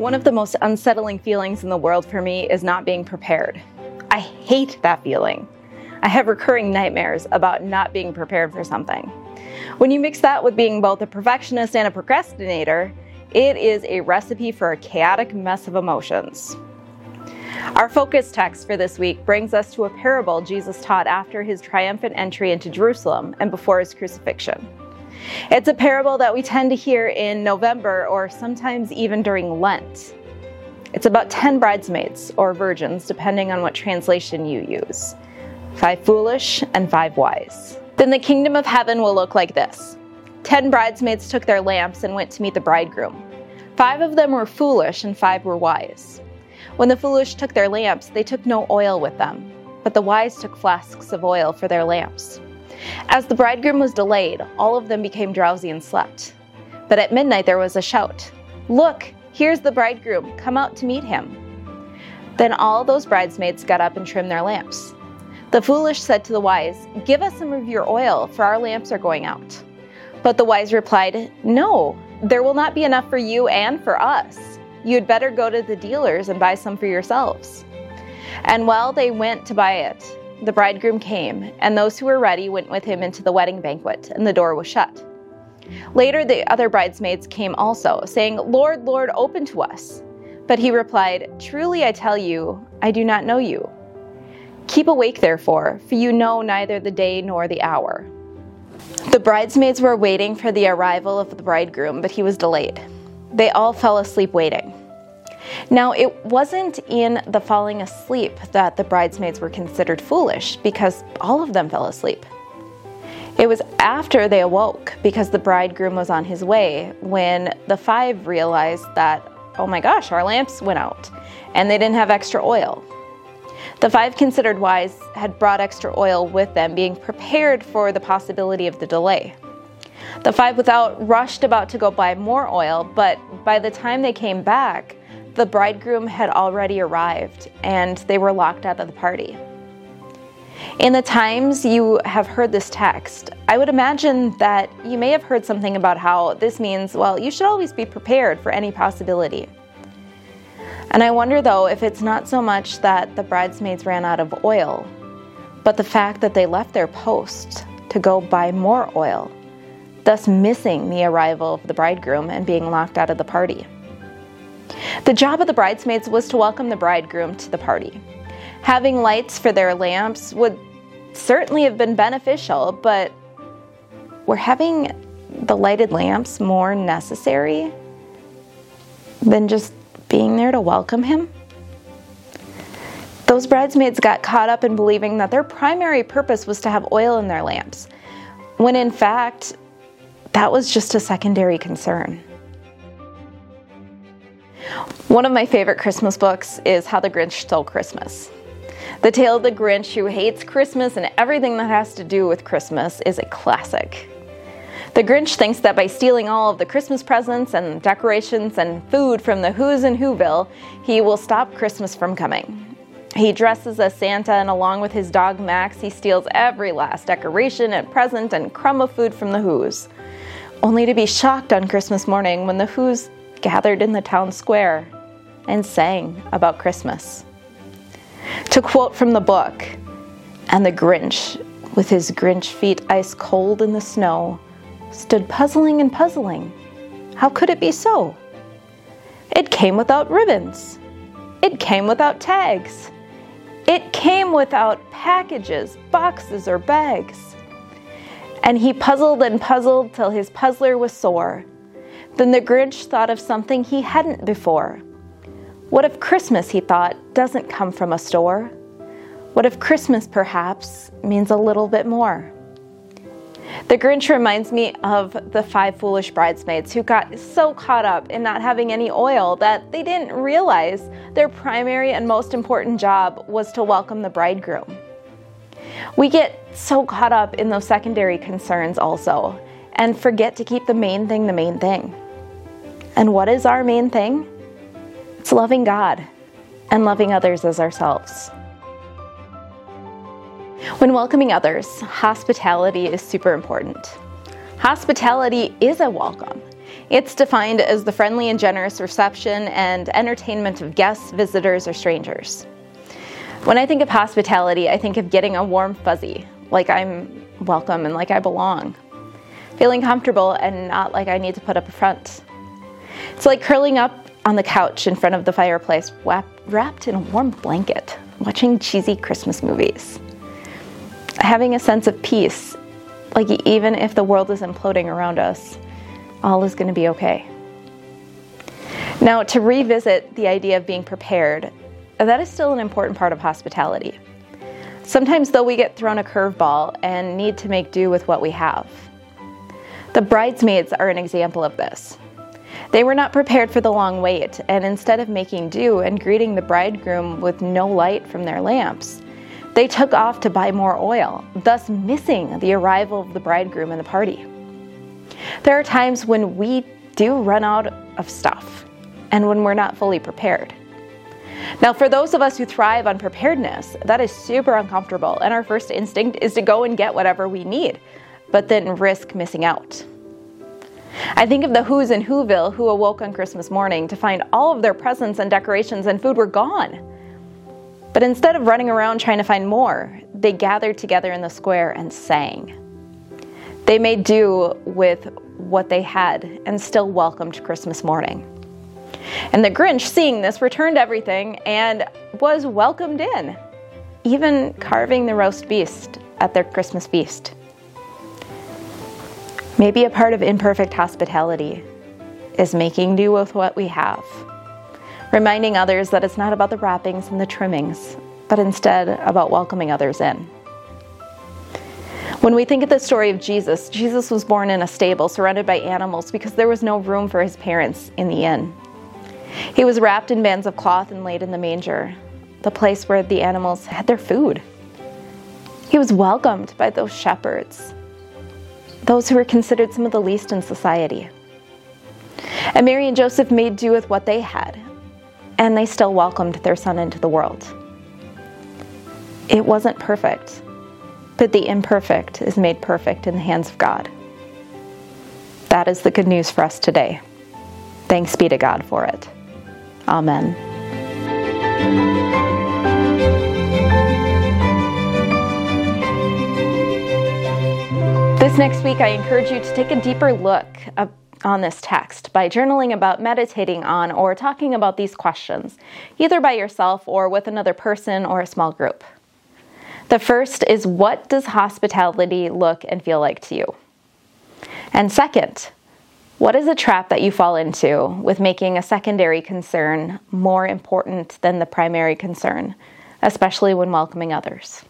One of the most unsettling feelings in the world for me is not being prepared. I hate that feeling. I have recurring nightmares about not being prepared for something. When you mix that with being both a perfectionist and a procrastinator, it is a recipe for a chaotic mess of emotions. Our focus text for this week brings us to a parable Jesus taught after his triumphant entry into Jerusalem and before his crucifixion. It's a parable that we tend to hear in November or sometimes even during Lent. It's about 10 bridesmaids or virgins, depending on what translation you use five foolish and five wise. Then the kingdom of heaven will look like this Ten bridesmaids took their lamps and went to meet the bridegroom. Five of them were foolish and five were wise. When the foolish took their lamps, they took no oil with them, but the wise took flasks of oil for their lamps. As the bridegroom was delayed, all of them became drowsy and slept. But at midnight there was a shout Look, here's the bridegroom, come out to meet him. Then all those bridesmaids got up and trimmed their lamps. The foolish said to the wise, Give us some of your oil, for our lamps are going out. But the wise replied, No, there will not be enough for you and for us. You had better go to the dealers and buy some for yourselves. And while they went to buy it, the bridegroom came, and those who were ready went with him into the wedding banquet, and the door was shut. Later, the other bridesmaids came also, saying, Lord, Lord, open to us. But he replied, Truly I tell you, I do not know you. Keep awake, therefore, for you know neither the day nor the hour. The bridesmaids were waiting for the arrival of the bridegroom, but he was delayed. They all fell asleep waiting. Now, it wasn't in the falling asleep that the bridesmaids were considered foolish because all of them fell asleep. It was after they awoke because the bridegroom was on his way when the five realized that, oh my gosh, our lamps went out and they didn't have extra oil. The five considered wise had brought extra oil with them, being prepared for the possibility of the delay. The five without rushed about to go buy more oil, but by the time they came back, the bridegroom had already arrived and they were locked out of the party. In the times you have heard this text, I would imagine that you may have heard something about how this means, well, you should always be prepared for any possibility. And I wonder though if it's not so much that the bridesmaids ran out of oil, but the fact that they left their post to go buy more oil, thus missing the arrival of the bridegroom and being locked out of the party. The job of the bridesmaids was to welcome the bridegroom to the party. Having lights for their lamps would certainly have been beneficial, but were having the lighted lamps more necessary than just being there to welcome him? Those bridesmaids got caught up in believing that their primary purpose was to have oil in their lamps, when in fact, that was just a secondary concern. One of my favorite Christmas books is How the Grinch Stole Christmas. The Tale of the Grinch Who Hates Christmas and Everything That Has to Do with Christmas is a classic. The Grinch thinks that by stealing all of the Christmas presents and decorations and food from the Whos in Whoville, he will stop Christmas from coming. He dresses as Santa, and along with his dog Max, he steals every last decoration and present and crumb of food from the Whos, only to be shocked on Christmas morning when the Whos gathered in the town square and sang about Christmas. To quote from the book, and the Grinch, with his Grinch feet ice cold in the snow, stood puzzling and puzzling. How could it be so? It came without ribbons. It came without tags. It came without packages, boxes, or bags. And he puzzled and puzzled till his puzzler was sore. Then the Grinch thought of something he hadn't before. What if Christmas, he thought, doesn't come from a store? What if Christmas perhaps means a little bit more? The Grinch reminds me of the five foolish bridesmaids who got so caught up in not having any oil that they didn't realize their primary and most important job was to welcome the bridegroom. We get so caught up in those secondary concerns also and forget to keep the main thing the main thing. And what is our main thing? It's loving God and loving others as ourselves. When welcoming others, hospitality is super important. Hospitality is a welcome. It's defined as the friendly and generous reception and entertainment of guests, visitors, or strangers. When I think of hospitality, I think of getting a warm fuzzy, like I'm welcome and like I belong. Feeling comfortable and not like I need to put up a front. It's like curling up on the couch in front of the fireplace, wrapped in a warm blanket, watching cheesy Christmas movies. Having a sense of peace, like even if the world is imploding around us, all is going to be okay. Now, to revisit the idea of being prepared, that is still an important part of hospitality. Sometimes, though, we get thrown a curveball and need to make do with what we have. The bridesmaids are an example of this. They were not prepared for the long wait, and instead of making do and greeting the bridegroom with no light from their lamps, they took off to buy more oil, thus missing the arrival of the bridegroom and the party. There are times when we do run out of stuff and when we're not fully prepared. Now, for those of us who thrive on preparedness, that is super uncomfortable, and our first instinct is to go and get whatever we need, but then risk missing out. I think of the Whos in Whoville who awoke on Christmas morning to find all of their presents and decorations and food were gone. But instead of running around trying to find more, they gathered together in the square and sang. They made do with what they had and still welcomed Christmas morning. And the Grinch, seeing this, returned everything and was welcomed in, even carving the roast beast at their Christmas feast. Maybe a part of imperfect hospitality is making do with what we have, reminding others that it's not about the wrappings and the trimmings, but instead about welcoming others in. When we think of the story of Jesus, Jesus was born in a stable surrounded by animals because there was no room for his parents in the inn. He was wrapped in bands of cloth and laid in the manger, the place where the animals had their food. He was welcomed by those shepherds those who were considered some of the least in society. And Mary and Joseph made do with what they had, and they still welcomed their son into the world. It wasn't perfect, but the imperfect is made perfect in the hands of God. That is the good news for us today. Thanks be to God for it. Amen. Next week, I encourage you to take a deeper look on this text by journaling about, meditating on, or talking about these questions, either by yourself or with another person or a small group. The first is what does hospitality look and feel like to you? And second, what is a trap that you fall into with making a secondary concern more important than the primary concern, especially when welcoming others?